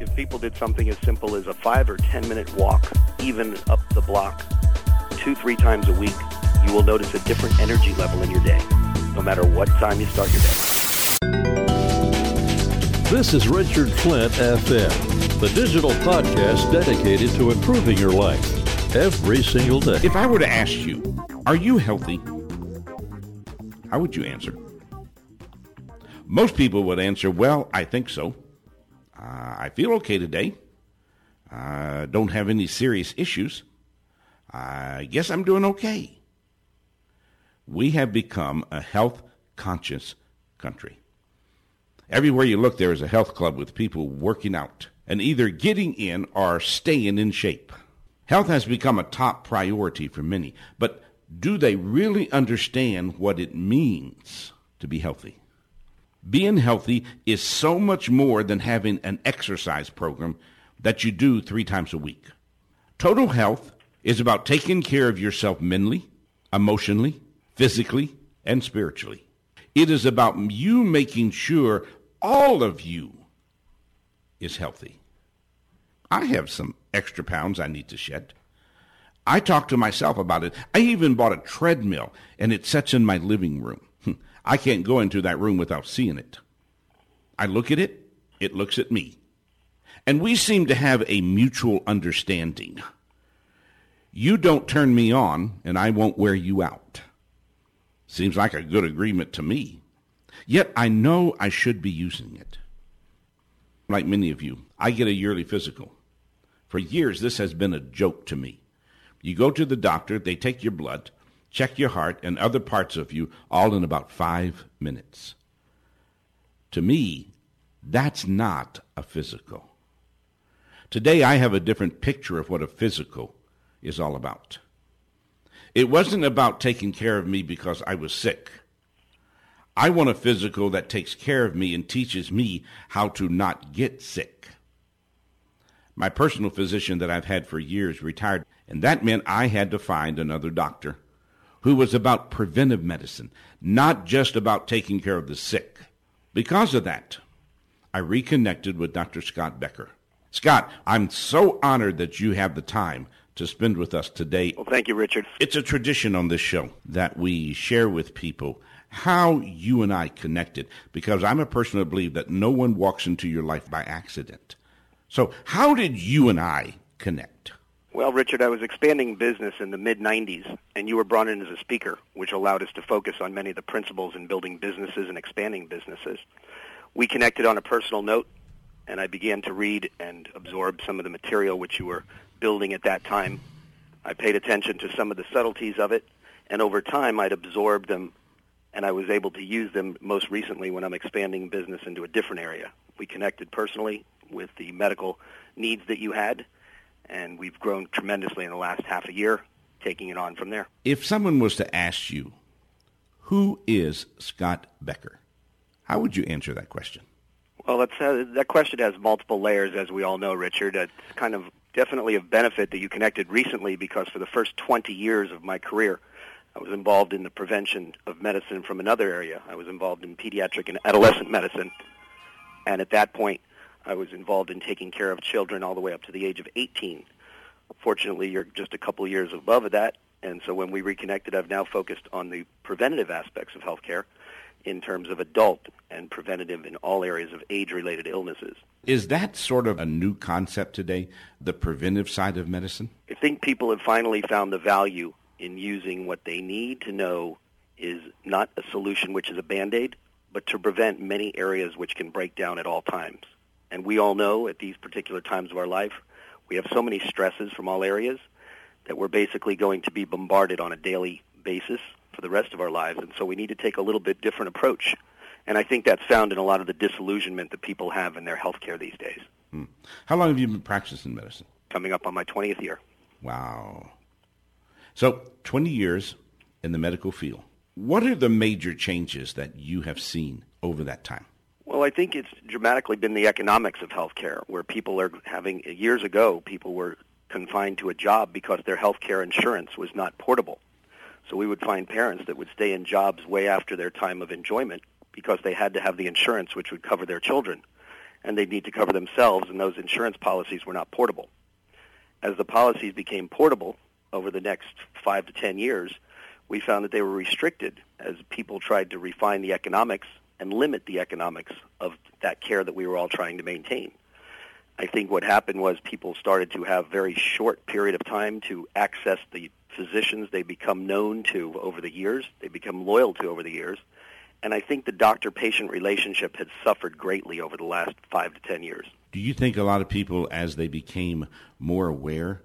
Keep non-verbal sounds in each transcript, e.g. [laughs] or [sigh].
if people did something as simple as a five or ten minute walk, even up the block, two, three times a week, you will notice a different energy level in your day, no matter what time you start your day. This is Richard Flint FM, the digital podcast dedicated to improving your life every single day. If I were to ask you, are you healthy? How would you answer? Most people would answer, well, I think so. Uh, I feel okay today. I don't have any serious issues. I guess I'm doing okay. We have become a health conscious country. Everywhere you look, there is a health club with people working out and either getting in or staying in shape. Health has become a top priority for many, but do they really understand what it means to be healthy? Being healthy is so much more than having an exercise program that you do three times a week. Total health is about taking care of yourself mentally, emotionally, physically, and spiritually. It is about you making sure all of you is healthy. I have some extra pounds I need to shed. I talk to myself about it. I even bought a treadmill and it sits in my living room. I can't go into that room without seeing it. I look at it, it looks at me. And we seem to have a mutual understanding. You don't turn me on, and I won't wear you out. Seems like a good agreement to me. Yet I know I should be using it. Like many of you, I get a yearly physical. For years, this has been a joke to me. You go to the doctor, they take your blood, check your heart and other parts of you all in about five minutes. To me, that's not a physical. Today, I have a different picture of what a physical is all about. It wasn't about taking care of me because I was sick. I want a physical that takes care of me and teaches me how to not get sick. My personal physician that I've had for years retired, and that meant I had to find another doctor who was about preventive medicine, not just about taking care of the sick. Because of that, I reconnected with Dr. Scott Becker. Scott, I'm so honored that you have the time to spend with us today. Well, thank you, Richard. It's a tradition on this show that we share with people how you and I connected because I'm a person who believes that no one walks into your life by accident. So, how did you and I connect? Well, Richard, I was expanding business in the mid 90s, and you were brought in as a speaker, which allowed us to focus on many of the principles in building businesses and expanding businesses. We connected on a personal note, and I began to read and absorb some of the material which you were building at that time. I paid attention to some of the subtleties of it, and over time I'd absorbed them and I was able to use them most recently when I'm expanding business into a different area. We connected personally with the medical needs that you had, and we've grown tremendously in the last half a year, taking it on from there. If someone was to ask you, who is Scott Becker? How would you answer that question? Well, that's, uh, that question has multiple layers, as we all know, Richard. It's kind of definitely of benefit that you connected recently because for the first 20 years of my career, I was involved in the prevention of medicine from another area. I was involved in pediatric and adolescent medicine. And at that point, I was involved in taking care of children all the way up to the age of 18. Fortunately, you're just a couple of years above that. And so when we reconnected, I've now focused on the preventative aspects of healthcare in terms of adult and preventative in all areas of age-related illnesses. Is that sort of a new concept today, the preventive side of medicine? I think people have finally found the value in using what they need to know is not a solution which is a band-aid, but to prevent many areas which can break down at all times. And we all know at these particular times of our life, we have so many stresses from all areas that we're basically going to be bombarded on a daily basis for the rest of our lives. And so we need to take a little bit different approach. And I think that's found in a lot of the disillusionment that people have in their health care these days. Hmm. How long have you been practicing medicine? Coming up on my 20th year. Wow. So, 20 years in the medical field. What are the major changes that you have seen over that time? Well, I think it's dramatically been the economics of healthcare, where people are having, years ago, people were confined to a job because their health care insurance was not portable. So we would find parents that would stay in jobs way after their time of enjoyment because they had to have the insurance which would cover their children. and they'd need to cover themselves, and those insurance policies were not portable. As the policies became portable over the next five to ten years, we found that they were restricted as people tried to refine the economics and limit the economics of that care that we were all trying to maintain. I think what happened was people started to have very short period of time to access the physicians they become known to over the years, they become loyal to over the years, and I think the doctor-patient relationship has suffered greatly over the last five to ten years. Do you think a lot of people, as they became more aware,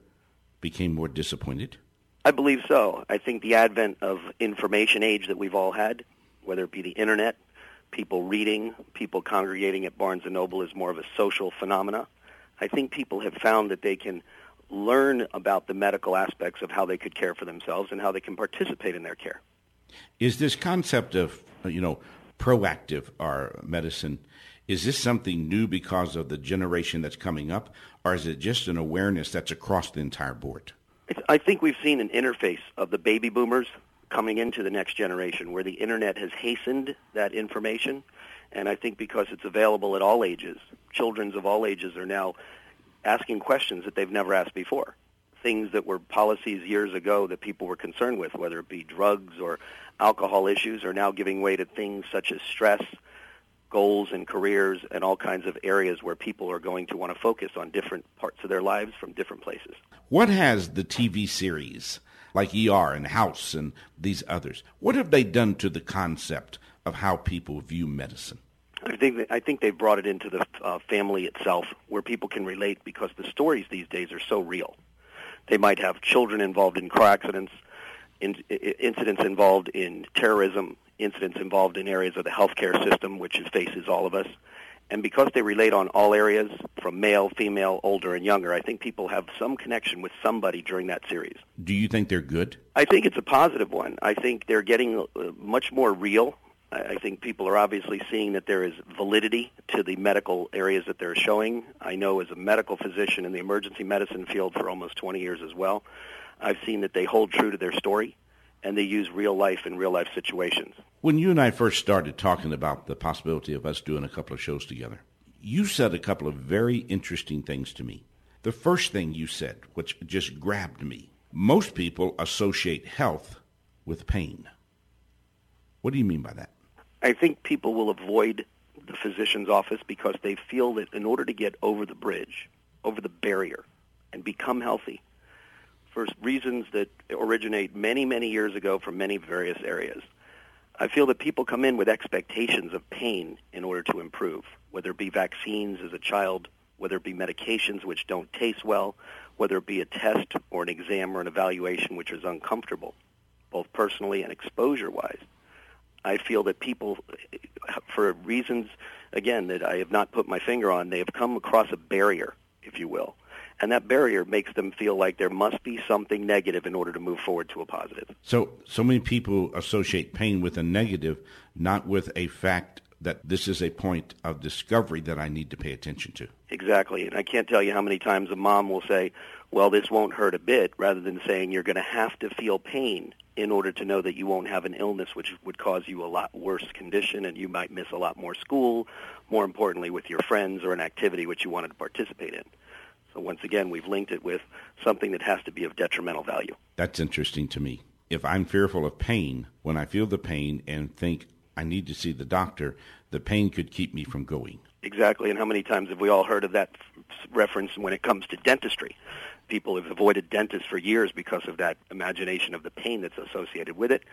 became more disappointed? I believe so. I think the advent of information age that we've all had, whether it be the internet, people reading, people congregating at Barnes & Noble is more of a social phenomena. I think people have found that they can learn about the medical aspects of how they could care for themselves and how they can participate in their care. Is this concept of, you know, proactive our medicine, is this something new because of the generation that's coming up, or is it just an awareness that's across the entire board? I think we've seen an interface of the baby boomers coming into the next generation where the internet has hastened that information. And I think because it's available at all ages, children of all ages are now asking questions that they've never asked before. Things that were policies years ago that people were concerned with, whether it be drugs or alcohol issues, are now giving way to things such as stress, goals and careers, and all kinds of areas where people are going to want to focus on different parts of their lives from different places. What has the TV series like ER and House and these others, what have they done to the concept of how people view medicine? I think I think they've brought it into the uh, family itself, where people can relate because the stories these days are so real. They might have children involved in car accidents, in, incidents involved in terrorism, incidents involved in areas of the healthcare system, which faces all of us. And because they relate on all areas, from male, female, older, and younger, I think people have some connection with somebody during that series. Do you think they're good? I think it's a positive one. I think they're getting uh, much more real. I think people are obviously seeing that there is validity to the medical areas that they're showing. I know as a medical physician in the emergency medicine field for almost 20 years as well, I've seen that they hold true to their story and they use real life in real life situations. When you and I first started talking about the possibility of us doing a couple of shows together, you said a couple of very interesting things to me. The first thing you said, which just grabbed me, most people associate health with pain. What do you mean by that? I think people will avoid the physician's office because they feel that in order to get over the bridge, over the barrier, and become healthy, for reasons that originate many, many years ago from many various areas, I feel that people come in with expectations of pain in order to improve, whether it be vaccines as a child, whether it be medications which don't taste well, whether it be a test or an exam or an evaluation which is uncomfortable, both personally and exposure-wise. I feel that people, for reasons, again, that I have not put my finger on, they have come across a barrier, if you will. And that barrier makes them feel like there must be something negative in order to move forward to a positive. So, so many people associate pain with a negative, not with a fact that this is a point of discovery that I need to pay attention to. Exactly. And I can't tell you how many times a mom will say, well, this won't hurt a bit, rather than saying you're going to have to feel pain in order to know that you won't have an illness which would cause you a lot worse condition and you might miss a lot more school, more importantly with your friends or an activity which you wanted to participate in. So once again, we've linked it with something that has to be of detrimental value. That's interesting to me. If I'm fearful of pain, when I feel the pain and think I need to see the doctor, the pain could keep me from going. Exactly. And how many times have we all heard of that reference when it comes to dentistry? People have avoided dentists for years because of that imagination of the pain that's associated with it.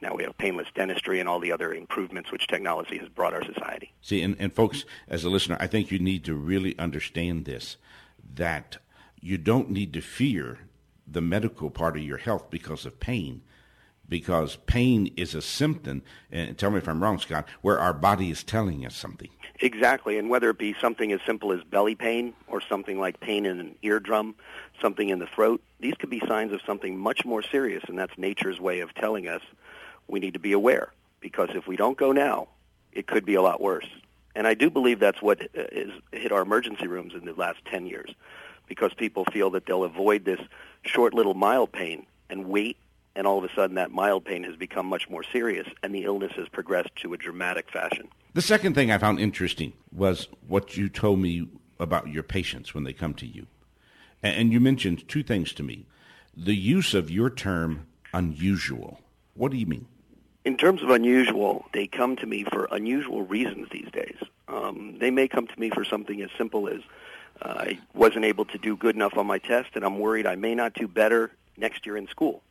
Now we have painless dentistry and all the other improvements which technology has brought our society. See, and, and folks, as a listener, I think you need to really understand this that you don't need to fear the medical part of your health because of pain because pain is a symptom, and tell me if I'm wrong, Scott, where our body is telling us something. Exactly, and whether it be something as simple as belly pain or something like pain in an eardrum, something in the throat, these could be signs of something much more serious, and that's nature's way of telling us we need to be aware, because if we don't go now, it could be a lot worse. And I do believe that's what uh, has hit our emergency rooms in the last 10 years, because people feel that they'll avoid this short little mild pain and wait and all of a sudden that mild pain has become much more serious, and the illness has progressed to a dramatic fashion. The second thing I found interesting was what you told me about your patients when they come to you. And you mentioned two things to me the use of your term unusual. What do you mean? In terms of unusual, they come to me for unusual reasons these days. Um, they may come to me for something as simple as uh, I wasn't able to do good enough on my test, and I'm worried I may not do better next year in school.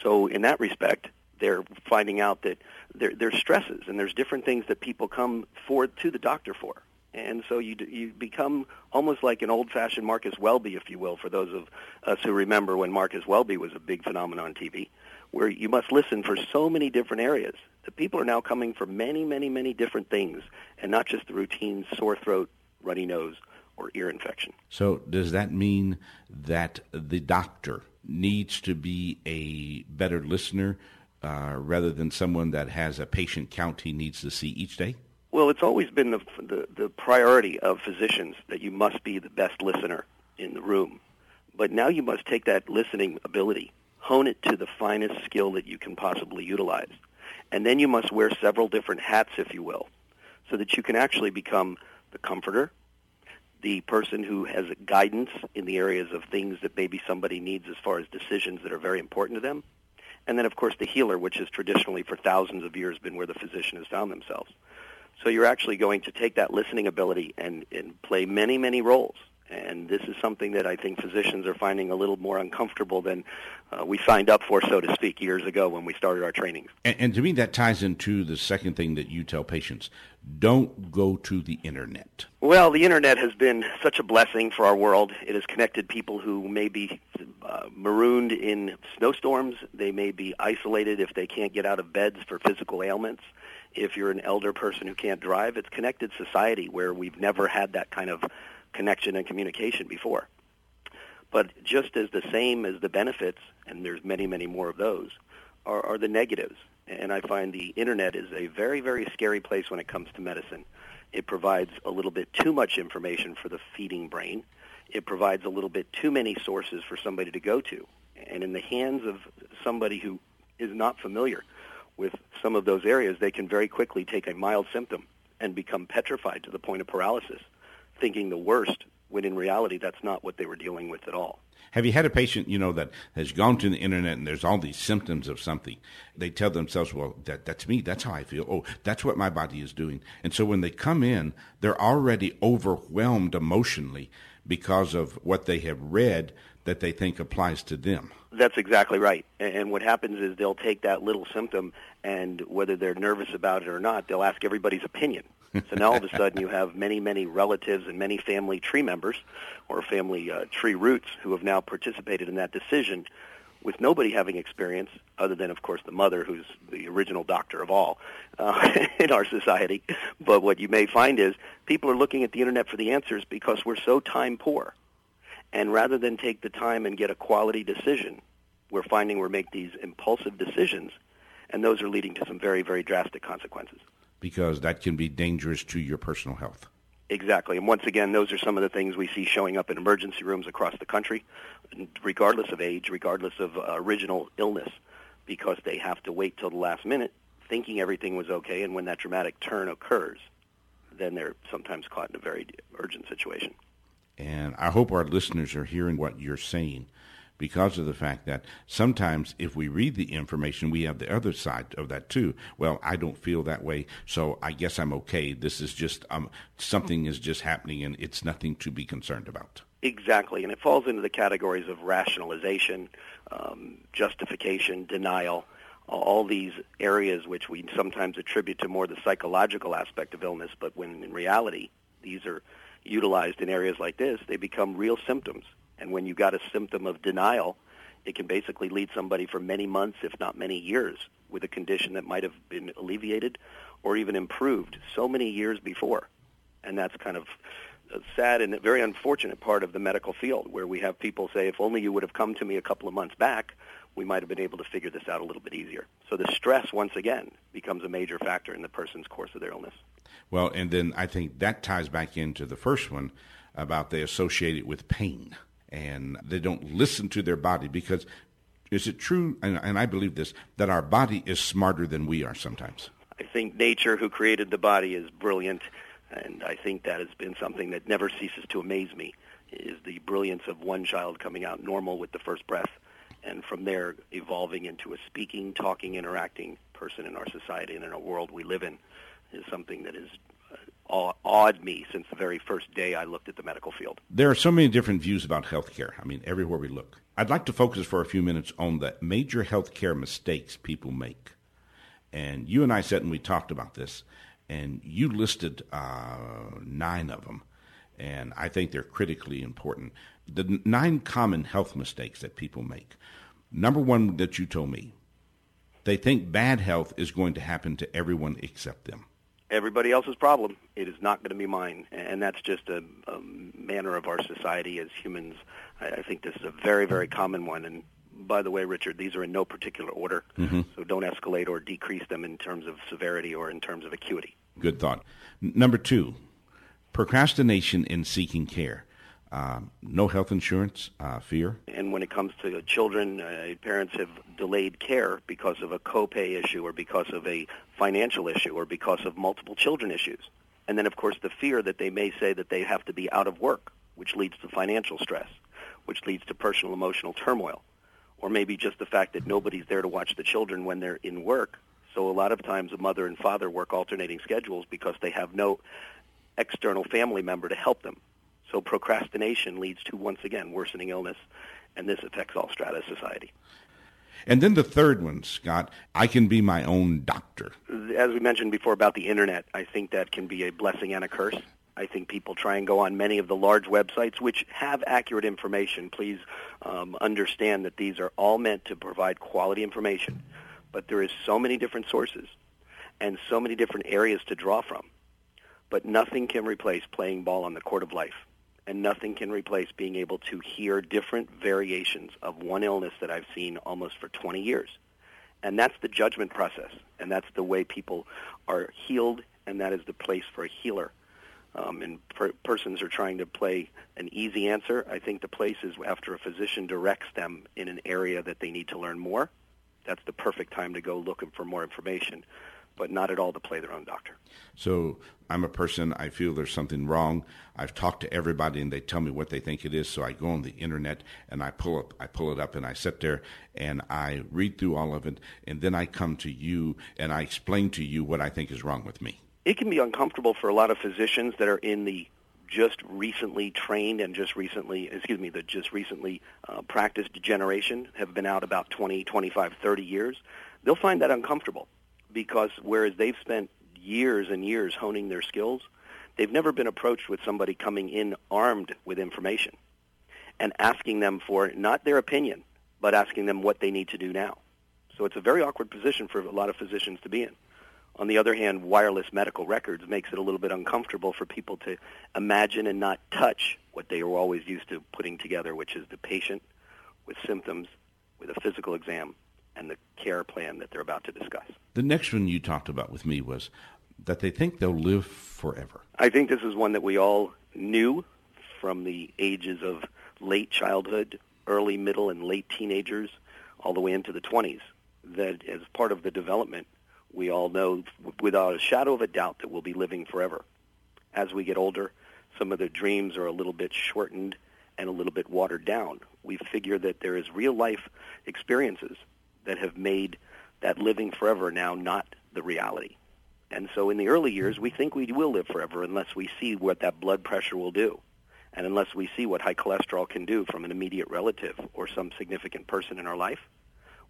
So, in that respect, they're finding out that there, there's stresses and there's different things that people come for to the doctor for. And so you you become almost like an old-fashioned Marcus Welby, if you will, for those of us who remember when Marcus Welby was a big phenomenon on TV, where you must listen for so many different areas. The people are now coming for many, many, many different things, and not just the routine sore throat, runny nose, or ear infection. So does that mean that the doctor needs to be a better listener uh, rather than someone that has a patient count he needs to see each day? Well, it's always been the, the, the priority of physicians that you must be the best listener in the room. But now you must take that listening ability, hone it to the finest skill that you can possibly utilize. And then you must wear several different hats, if you will, so that you can actually become the comforter, the person who has guidance in the areas of things that maybe somebody needs as far as decisions that are very important to them. And then, of course, the healer, which has traditionally for thousands of years been where the physician has found themselves. So you're actually going to take that listening ability and, and play many, many roles. And this is something that I think physicians are finding a little more uncomfortable than uh, we signed up for, so to speak, years ago when we started our trainings. And, and to me, that ties into the second thing that you tell patients don't go to the internet. Well, the internet has been such a blessing for our world. It has connected people who may be uh, marooned in snowstorms. They may be isolated if they can't get out of beds for physical ailments. If you're an elder person who can't drive, it's connected society where we've never had that kind of connection and communication before. But just as the same as the benefits, and there's many, many more of those, are, are the negatives. And I find the internet is a very, very scary place when it comes to medicine. It provides a little bit too much information for the feeding brain. It provides a little bit too many sources for somebody to go to. And in the hands of somebody who is not familiar with some of those areas, they can very quickly take a mild symptom and become petrified to the point of paralysis thinking the worst when in reality that's not what they were dealing with at all. Have you had a patient, you know, that has gone to the internet and there's all these symptoms of something? They tell themselves, well, that, that's me. That's how I feel. Oh, that's what my body is doing. And so when they come in, they're already overwhelmed emotionally because of what they have read that they think applies to them. That's exactly right. And what happens is they'll take that little symptom and whether they're nervous about it or not, they'll ask everybody's opinion so now all of a sudden you have many, many relatives and many family tree members or family uh, tree roots who have now participated in that decision with nobody having experience other than, of course, the mother who's the original doctor of all uh, [laughs] in our society. But what you may find is people are looking at the internet for the answers because we're so time poor. And rather than take the time and get a quality decision, we're finding we make these impulsive decisions, and those are leading to some very, very drastic consequences because that can be dangerous to your personal health. Exactly. And once again, those are some of the things we see showing up in emergency rooms across the country, regardless of age, regardless of uh, original illness, because they have to wait till the last minute thinking everything was okay. And when that dramatic turn occurs, then they're sometimes caught in a very urgent situation. And I hope our listeners are hearing what you're saying because of the fact that sometimes if we read the information, we have the other side of that too. Well, I don't feel that way, so I guess I'm okay. This is just um, something is just happening, and it's nothing to be concerned about. Exactly, and it falls into the categories of rationalization, um, justification, denial, all these areas which we sometimes attribute to more the psychological aspect of illness, but when in reality these are utilized in areas like this, they become real symptoms and when you've got a symptom of denial, it can basically lead somebody for many months, if not many years, with a condition that might have been alleviated or even improved so many years before. And that's kind of a sad and a very unfortunate part of the medical field where we have people say, if only you would have come to me a couple of months back, we might have been able to figure this out a little bit easier. So the stress, once again, becomes a major factor in the person's course of their illness. Well, and then I think that ties back into the first one about they associate it with pain and they don't listen to their body because is it true, and, and I believe this, that our body is smarter than we are sometimes? I think nature, who created the body, is brilliant, and I think that has been something that never ceases to amaze me, is the brilliance of one child coming out normal with the first breath, and from there evolving into a speaking, talking, interacting person in our society and in our world we live in, is something that uh, awed me since the very first day I looked at the medical field. There are so many different views about healthcare. I mean, everywhere we look. I'd like to focus for a few minutes on the major healthcare mistakes people make. And you and I sat and we talked about this, and you listed uh, nine of them, and I think they're critically important. The nine common health mistakes that people make. Number one that you told me, they think bad health is going to happen to everyone except them everybody else's problem. It is not going to be mine, and that's just a, a manner of our society as humans. I, I think this is a very, very common one. And by the way, Richard, these are in no particular order, mm-hmm. so don't escalate or decrease them in terms of severity or in terms of acuity. Good thought. Number two, procrastination in seeking care. Uh, no health insurance, uh, fear. And when it comes to children, uh, parents have delayed care because of a copay issue or because of a financial issue or because of multiple children issues. And then, of course, the fear that they may say that they have to be out of work, which leads to financial stress, which leads to personal emotional turmoil, or maybe just the fact that nobody's there to watch the children when they're in work. So a lot of times a mother and father work alternating schedules because they have no external family member to help them. So procrastination leads to, once again, worsening illness, and this affects all strata of society. And then the third one, Scott, I can be my own doctor. As we mentioned before about the internet, I think that can be a blessing and a curse. I think people try and go on many of the large websites which have accurate information. Please um, understand that these are all meant to provide quality information. But there is so many different sources and so many different areas to draw from. But nothing can replace playing ball on the court of life and nothing can replace being able to hear different variations of one illness that I've seen almost for 20 years. And that's the judgment process, and that's the way people are healed, and that is the place for a healer. Um, and per- persons are trying to play an easy answer. I think the place is after a physician directs them in an area that they need to learn more. That's the perfect time to go looking for more information but not at all to play their own doctor. So I'm a person, I feel there's something wrong. I've talked to everybody and they tell me what they think it is. So I go on the internet and I pull up, I pull it up and I sit there and I read through all of it. And then I come to you and I explain to you what I think is wrong with me. It can be uncomfortable for a lot of physicians that are in the just recently trained and just recently, excuse me, the just recently uh, practiced generation have been out about 20, 25, 30 years. They'll find that uncomfortable because whereas they've spent years and years honing their skills, they've never been approached with somebody coming in armed with information and asking them for not their opinion, but asking them what they need to do now. So it's a very awkward position for a lot of physicians to be in. On the other hand, wireless medical records makes it a little bit uncomfortable for people to imagine and not touch what they were always used to putting together, which is the patient with symptoms, with a physical exam, and the care plan that they're about to discuss. The next one you talked about with me was that they think they'll live forever. I think this is one that we all knew from the ages of late childhood, early, middle, and late teenagers, all the way into the 20s, that as part of the development, we all know without a shadow of a doubt that we'll be living forever. As we get older, some of the dreams are a little bit shortened and a little bit watered down. We figure that there is real life experiences that have made that living forever now not the reality. And so in the early years, we think we will live forever unless we see what that blood pressure will do. And unless we see what high cholesterol can do from an immediate relative or some significant person in our life,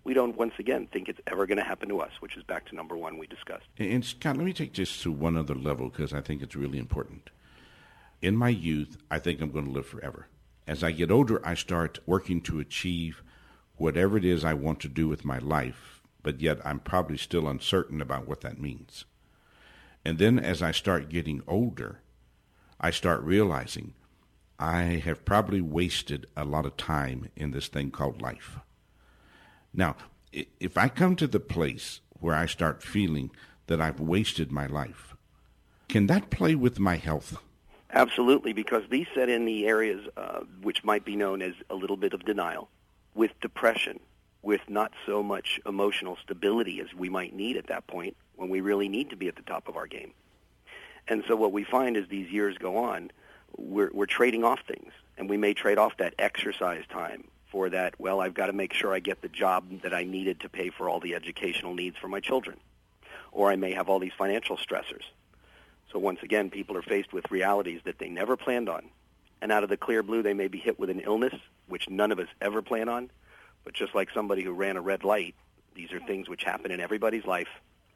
we don't once again think it's ever going to happen to us, which is back to number one we discussed. And Scott, let me take this to one other level because I think it's really important. In my youth, I think I'm going to live forever. As I get older, I start working to achieve whatever it is I want to do with my life, but yet I'm probably still uncertain about what that means. And then as I start getting older, I start realizing I have probably wasted a lot of time in this thing called life. Now, if I come to the place where I start feeling that I've wasted my life, can that play with my health? Absolutely, because these set in the areas uh, which might be known as a little bit of denial with depression, with not so much emotional stability as we might need at that point when we really need to be at the top of our game. And so what we find as these years go on, we're, we're trading off things. And we may trade off that exercise time for that, well, I've got to make sure I get the job that I needed to pay for all the educational needs for my children. Or I may have all these financial stressors. So once again, people are faced with realities that they never planned on. And out of the clear blue, they may be hit with an illness, which none of us ever plan on. But just like somebody who ran a red light, these are things which happen in everybody's life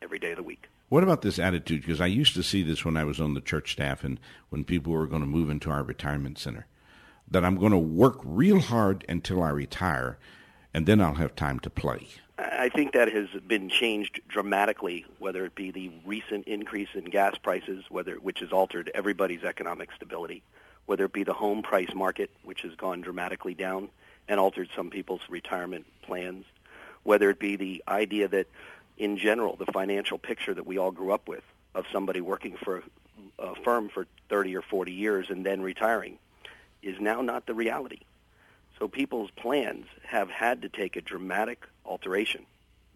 every day of the week. What about this attitude? Because I used to see this when I was on the church staff and when people were going to move into our retirement center that I'm going to work real hard until I retire, and then I'll have time to play. I think that has been changed dramatically, whether it be the recent increase in gas prices, whether which has altered everybody's economic stability, whether it be the home price market, which has gone dramatically down and altered some people's retirement plans, whether it be the idea that, in general, the financial picture that we all grew up with of somebody working for a firm for 30 or 40 years and then retiring is now not the reality. So people's plans have had to take a dramatic alteration.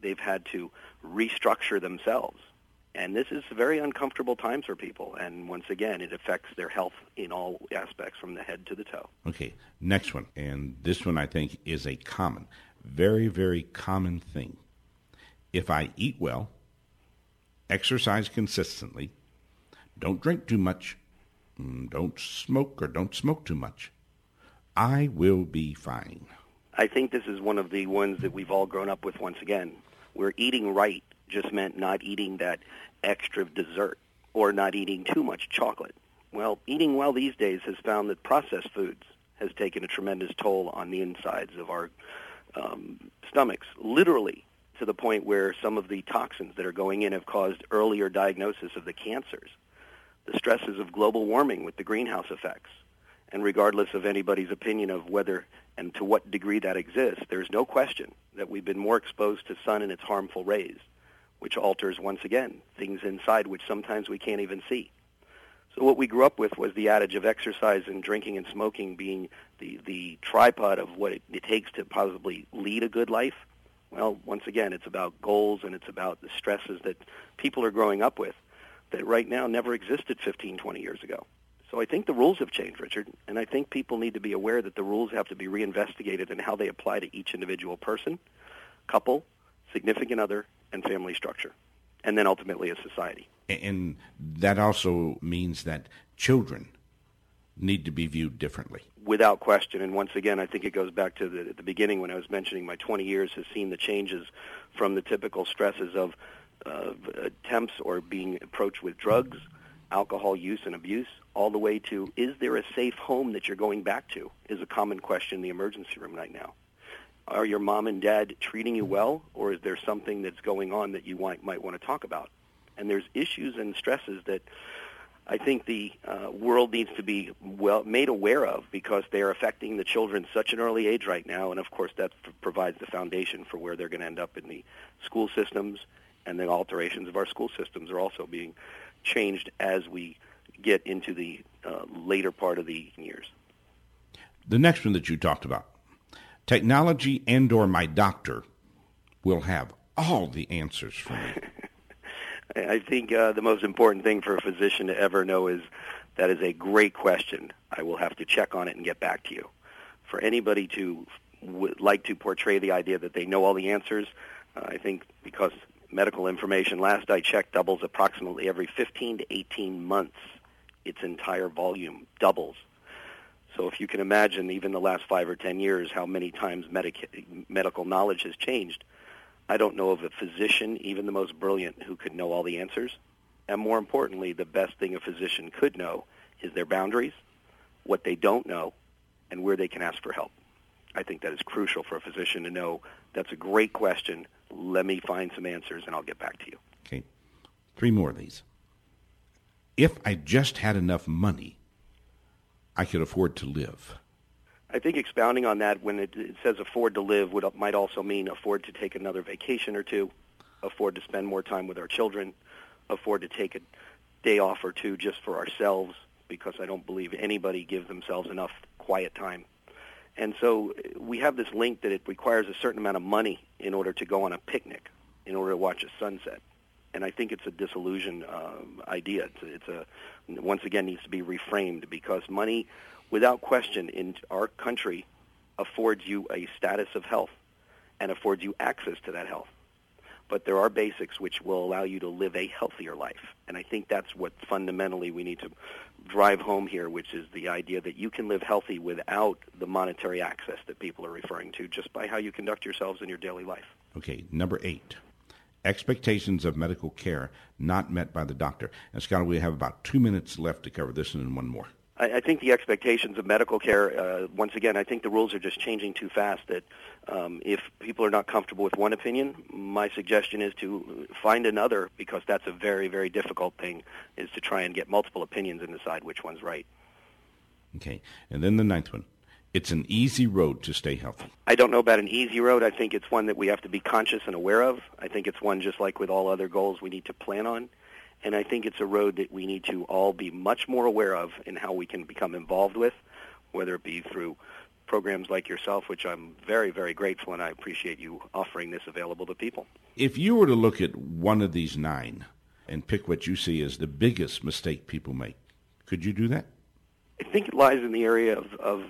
They've had to restructure themselves. And this is very uncomfortable times for people. And once again, it affects their health in all aspects from the head to the toe. Okay, next one. And this one I think is a common, very, very common thing. If I eat well, exercise consistently, don't drink too much, Mm, don't smoke or don't smoke too much. I will be fine. I think this is one of the ones that we've all grown up with once again. We're eating right just meant not eating that extra dessert or not eating too much chocolate. Well, eating well these days has found that processed foods has taken a tremendous toll on the insides of our um, stomachs, literally to the point where some of the toxins that are going in have caused earlier diagnosis of the cancers the stresses of global warming with the greenhouse effects. And regardless of anybody's opinion of whether and to what degree that exists, there's no question that we've been more exposed to sun and its harmful rays, which alters, once again, things inside which sometimes we can't even see. So what we grew up with was the adage of exercise and drinking and smoking being the, the tripod of what it, it takes to possibly lead a good life. Well, once again, it's about goals and it's about the stresses that people are growing up with that right now never existed 15, 20 years ago. So I think the rules have changed, Richard, and I think people need to be aware that the rules have to be reinvestigated in how they apply to each individual person, couple, significant other, and family structure, and then ultimately a society. And that also means that children need to be viewed differently. Without question. And once again, I think it goes back to the, the beginning when I was mentioning my 20 years has seen the changes from the typical stresses of uh, attempts or being approached with drugs, alcohol use and abuse, all the way to is there a safe home that you're going back to is a common question in the emergency room right now. Are your mom and dad treating you well, or is there something that's going on that you might, want to talk about? And there's issues and stresses that I think the uh, world needs to be well made aware of because they are affecting the children such an early age right now, and of course that f- provides the foundation for where they're going to end up in the school systems and the alterations of our school systems are also being changed as we get into the uh, later part of the years. The next one that you talked about, technology and or my doctor will have all the answers for me. [laughs] I think uh, the most important thing for a physician to ever know is that is a great question. I will have to check on it and get back to you. For anybody to w- like to portray the idea that they know all the answers, uh, I think because medical information, last I checked, doubles approximately every 15 to 18 months. Its entire volume doubles. So if you can imagine, even the last five or 10 years, how many times medic- medical knowledge has changed, I don't know of a physician, even the most brilliant, who could know all the answers. And more importantly, the best thing a physician could know is their boundaries, what they don't know, and where they can ask for help. I think that is crucial for a physician to know. That's a great question. Let me find some answers and I'll get back to you. Okay. Three more of these. If I just had enough money, I could afford to live. I think expounding on that, when it, it says afford to live, would, might also mean afford to take another vacation or two, afford to spend more time with our children, afford to take a day off or two just for ourselves, because I don't believe anybody gives themselves enough quiet time And so uh, we have this link that it requires a certain amount of money in order to go on a picnic, in order to watch a sunset. And I think it's a disillusion um, idea. It's it's a once again needs to be reframed because money, without question, in our country, affords you a status of health and affords you access to that health. But there are basics which will allow you to live a healthier life. And I think that's what fundamentally we need to drive home here, which is the idea that you can live healthy without the monetary access that people are referring to just by how you conduct yourselves in your daily life. Okay, number eight. Expectations of medical care not met by the doctor. And Scott, we have about two minutes left to cover this and then one more. I, I think the expectations of medical care, uh, once again, I think the rules are just changing too fast. That um, if people are not comfortable with one opinion, my suggestion is to find another because that's a very, very difficult thing, is to try and get multiple opinions and decide which one's right. Okay. And then the ninth one. It's an easy road to stay healthy. I don't know about an easy road. I think it's one that we have to be conscious and aware of. I think it's one just like with all other goals we need to plan on. And I think it's a road that we need to all be much more aware of in how we can become involved with, whether it be through programs like yourself, which I'm very, very grateful and I appreciate you offering this available to people. If you were to look at one of these nine and pick what you see as the biggest mistake people make, could you do that? I think it lies in the area of, of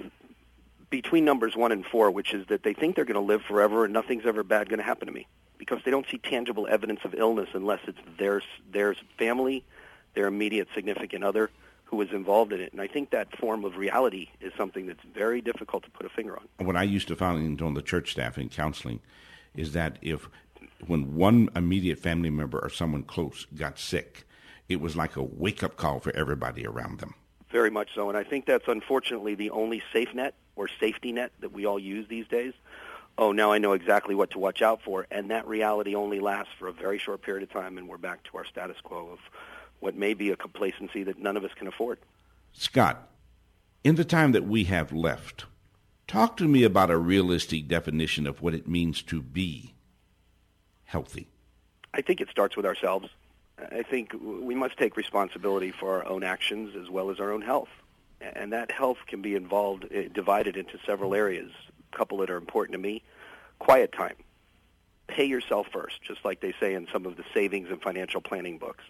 between numbers one and four, which is that they think they're going to live forever and nothing's ever bad going to happen to me because they don't see tangible evidence of illness unless it's their their family, their immediate significant other who is involved in it. And I think that form of reality is something that's very difficult to put a finger on. What I used to find on the church staff in counseling is that if when one immediate family member or someone close got sick, it was like a wake up call for everybody around them. Very much so. And I think that's unfortunately the only safe net or safety net that we all use these days oh, now I know exactly what to watch out for. And that reality only lasts for a very short period of time, and we're back to our status quo of what may be a complacency that none of us can afford. Scott, in the time that we have left, talk to me about a realistic definition of what it means to be healthy. I think it starts with ourselves. I think we must take responsibility for our own actions as well as our own health. And that health can be involved, eh, divided into several areas A couple that are important to me. Quiet time. Pay yourself first, just like they say in some of the savings and financial planning books.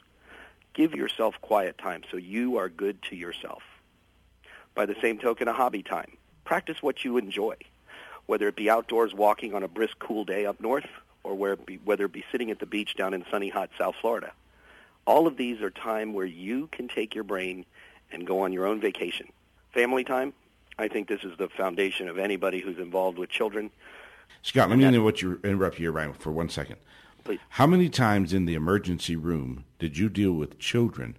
Give yourself quiet time so you are good to yourself. By the same token, a hobby time. Practice what you enjoy, whether it be outdoors walking on a brisk, cool day up north, or it be, whether it be sitting at the beach down in sunny, hot South Florida. All of these are time where you can take your brain and go on your own vacation. Family time, I think this is the foundation of anybody who's involved with children. Scott, let me interrupt you, interrupt you right for one second. Please. How many times in the emergency room did you deal with children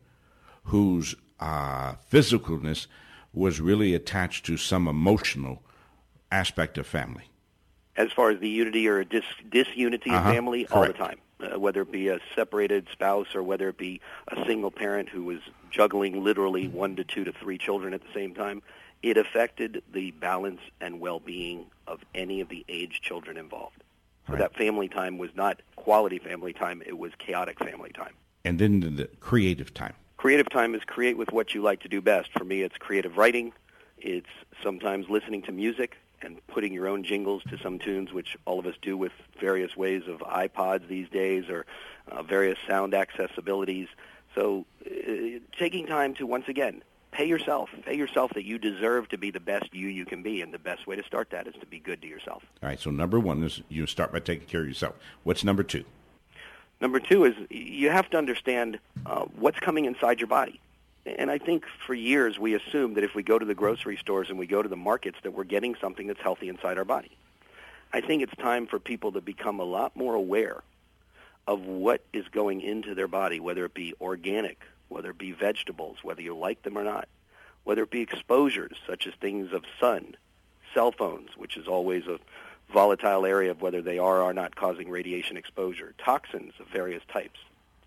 whose uh, physicalness was really attached to some emotional aspect of family? As far as the unity or dis- disunity uh-huh. of family, Correct. all the time. Uh, whether it be a separated spouse or whether it be a single parent who was juggling literally one to two to three children at the same time, it affected the balance and well-being of any of the aged children involved. So Right. that family time was not quality family time, it was chaotic family time. And then the, the creative time. Creative time is create with what you like to do best. For me, it's creative writing. It's sometimes listening to music and putting your own jingles to some tunes, which all of us do with various ways of iPods these days or uh, various sound accessibilities. So uh, taking time to, once again, pay yourself. Pay yourself that you deserve to be the best you you can be, and the best way to start that is to be good to yourself. All right, so number one is you start by taking care of yourself. What's number two? Number two is you have to understand uh, what's coming inside your body. And I think for years we assume that if we go to the grocery stores and we go to the markets that we're getting something that's healthy inside our body. I think it's time for people to become a lot more aware of what is going into their body, whether it be organic, whether it be vegetables, whether you like them or not, whether it be exposures such as things of sun, cell phones, which is always a volatile area of whether they are or are not causing radiation exposure, toxins of various types,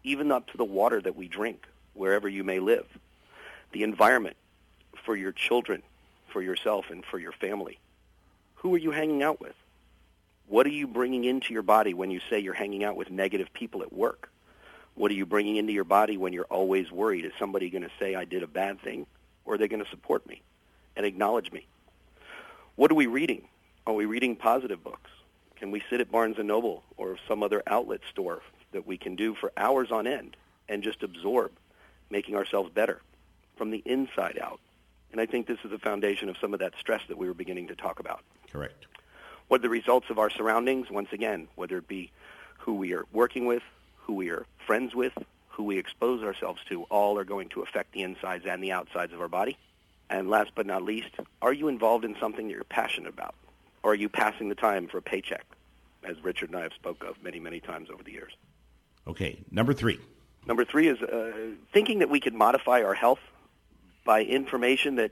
even up to the water that we drink, wherever you may live, the environment for your children, for yourself, and for your family. Who are you hanging out with? What are you bringing into your body when you say you're hanging out with negative people at work? What are you bringing into your body when you're always worried? Is somebody going to say I did a bad thing? Or are they going to support me and acknowledge me? What are we reading? Are we reading positive books? Can we sit at Barnes & Noble or some other outlet store that we can do for hours on end and just absorb, making ourselves better from the inside out? And I think this is the foundation of some of that stress that we were beginning to talk about. Correct. What are the results of our surroundings? Once again, whether it be who we are working with, who we are friends with, who we expose ourselves to, all are going to affect the insides and the outsides of our body. And last but not least, are you involved in something that you're passionate about? Or are you passing the time for a paycheck, as Richard and I have spoke of many, many times over the years? Okay, number three. Number three is uh, thinking that we could modify our health by information that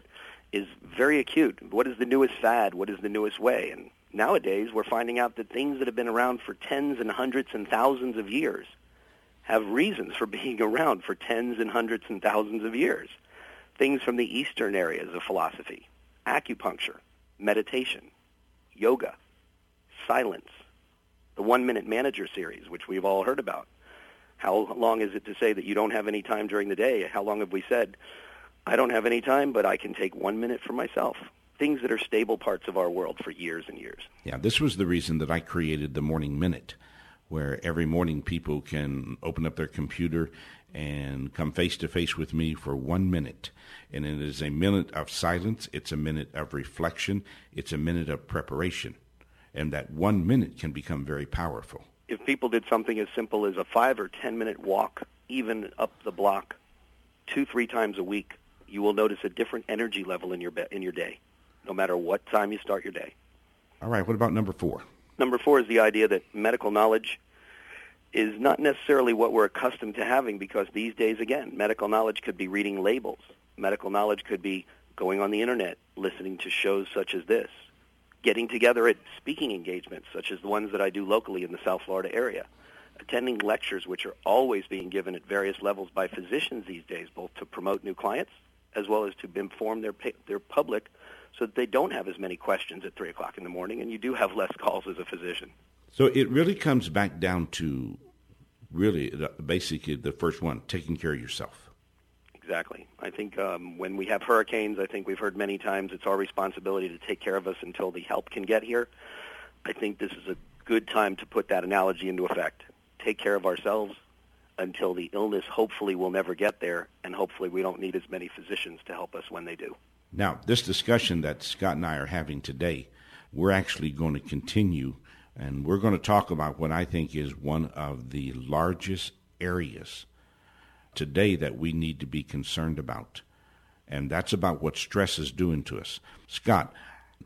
is very acute. What is the newest fad? What is the newest way? And nowadays, we're finding out that things that have been around for tens and hundreds and thousands of years have reasons for [laughs] being around for tens and hundreds and thousands of years. Things from the Eastern areas of philosophy, acupuncture, meditation, yoga, silence, the One Minute Manager series, which we've all heard about. How long is it to say that you don't have any time during the day? How long have we said, I don't have any time, but I can take one minute for myself? Things that are stable parts of our world for years and years. Yeah, this was the reason that I created the Morning Minute, where every morning people can open up their computer and come face to face with me for one minute. And it is a minute of silence, it's a minute of reflection, it's a minute of preparation. And that one minute can become very powerful. If people did something as simple as a five or ten minute walk, even up the block, two, three times a week, you will notice a different energy level in your, be- in your day, no matter what time you start your day. All right, what about number four? Number four is the idea that medical knowledge is not necessarily what we're accustomed to having because these days, again, medical knowledge could be reading labels. Medical knowledge could be going on the internet, listening to shows such as this, getting together at speaking engagements such as the ones that I do locally in the South Florida area, attending lectures which are always being given at various levels by physicians these days, both to promote new clients as well as to inform their, their public so that they don't have as many questions at 3 o'clock in the morning and you do have less calls as a physician. So it really comes back down to really basically the first one, taking care of yourself. Exactly. I think um, when we have hurricanes, I think we've heard many times it's our responsibility to take care of us until the help can get here. I think this is a good time to put that analogy into effect. Take care of ourselves until the illness hopefully will never get there, and hopefully we don't need as many physicians to help us when they do. Now, this discussion that Scott and I are having today, we're actually going to continue and we're going to talk about what I think is one of the largest areas today that we need to be concerned about. And that's about what stress is doing to us. Scott,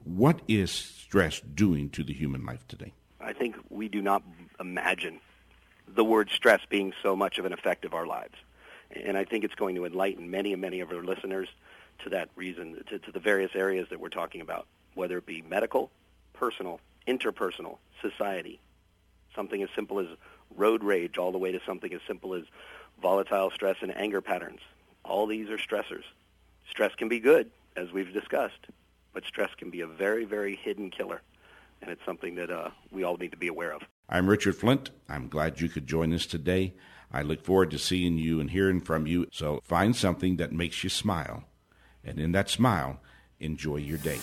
what is stress doing to the human life today? I think we do not imagine the word stress being so much of an effect of our lives. And I think it's going to enlighten many and many of our listeners to that reason, to, to the various areas that we're talking about, whether it be medical, personal, interpersonal, society. Something as simple as road rage all the way to something as simple as volatile stress and anger patterns. All these are stressors. Stress can be good, as we've discussed, but stress can be a very, very hidden killer, and it's something that uh, we all need to be aware of. I'm Richard Flint. I'm glad you could join us today. I look forward to seeing you and hearing from you. So find something that makes you smile, and in that smile, enjoy your day.